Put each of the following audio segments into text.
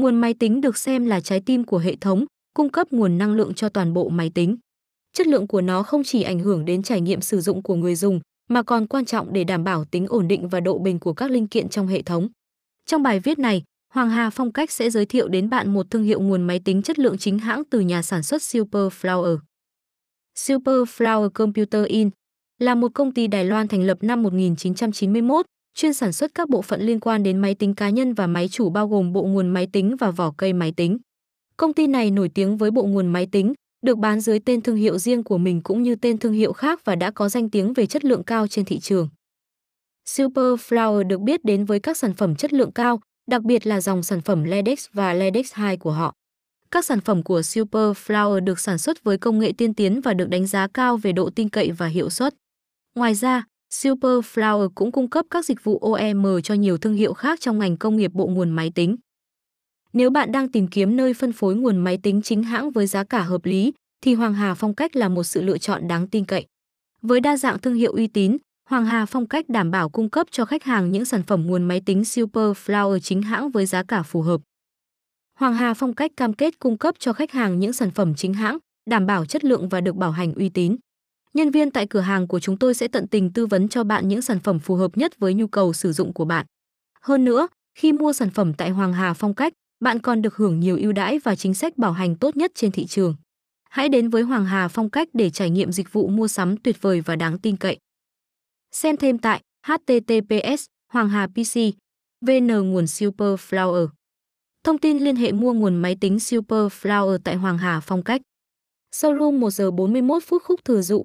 Nguồn máy tính được xem là trái tim của hệ thống, cung cấp nguồn năng lượng cho toàn bộ máy tính. Chất lượng của nó không chỉ ảnh hưởng đến trải nghiệm sử dụng của người dùng, mà còn quan trọng để đảm bảo tính ổn định và độ bền của các linh kiện trong hệ thống. Trong bài viết này, Hoàng Hà Phong cách sẽ giới thiệu đến bạn một thương hiệu nguồn máy tính chất lượng chính hãng từ nhà sản xuất Super Flower. Super Flower Computer In là một công ty Đài Loan thành lập năm 1991, chuyên sản xuất các bộ phận liên quan đến máy tính cá nhân và máy chủ bao gồm bộ nguồn máy tính và vỏ cây máy tính. Công ty này nổi tiếng với bộ nguồn máy tính, được bán dưới tên thương hiệu riêng của mình cũng như tên thương hiệu khác và đã có danh tiếng về chất lượng cao trên thị trường. Super Flower được biết đến với các sản phẩm chất lượng cao, đặc biệt là dòng sản phẩm Ledex và Ledex 2 của họ. Các sản phẩm của Super Flower được sản xuất với công nghệ tiên tiến và được đánh giá cao về độ tin cậy và hiệu suất. Ngoài ra, Super Flower cũng cung cấp các dịch vụ OEM cho nhiều thương hiệu khác trong ngành công nghiệp bộ nguồn máy tính. Nếu bạn đang tìm kiếm nơi phân phối nguồn máy tính chính hãng với giá cả hợp lý, thì Hoàng Hà Phong Cách là một sự lựa chọn đáng tin cậy. Với đa dạng thương hiệu uy tín, Hoàng Hà Phong Cách đảm bảo cung cấp cho khách hàng những sản phẩm nguồn máy tính Super Flower chính hãng với giá cả phù hợp. Hoàng Hà Phong Cách cam kết cung cấp cho khách hàng những sản phẩm chính hãng, đảm bảo chất lượng và được bảo hành uy tín. Nhân viên tại cửa hàng của chúng tôi sẽ tận tình tư vấn cho bạn những sản phẩm phù hợp nhất với nhu cầu sử dụng của bạn. Hơn nữa, khi mua sản phẩm tại Hoàng Hà Phong Cách, bạn còn được hưởng nhiều ưu đãi và chính sách bảo hành tốt nhất trên thị trường. Hãy đến với Hoàng Hà Phong Cách để trải nghiệm dịch vụ mua sắm tuyệt vời và đáng tin cậy. Xem thêm tại https Hoàng Hà PC VN nguồn Super Flower. Thông tin liên hệ mua nguồn máy tính Super Flower tại Hoàng Hà Phong Cách. Showroom 1 giờ 41 phút khúc thừa dụ,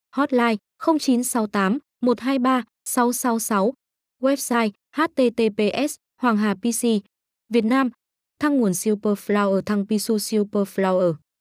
hotline 0968 123 666. Website https Hoàng Hà PC Việt Nam Thăng nguồn superflower thăng Pisu superflower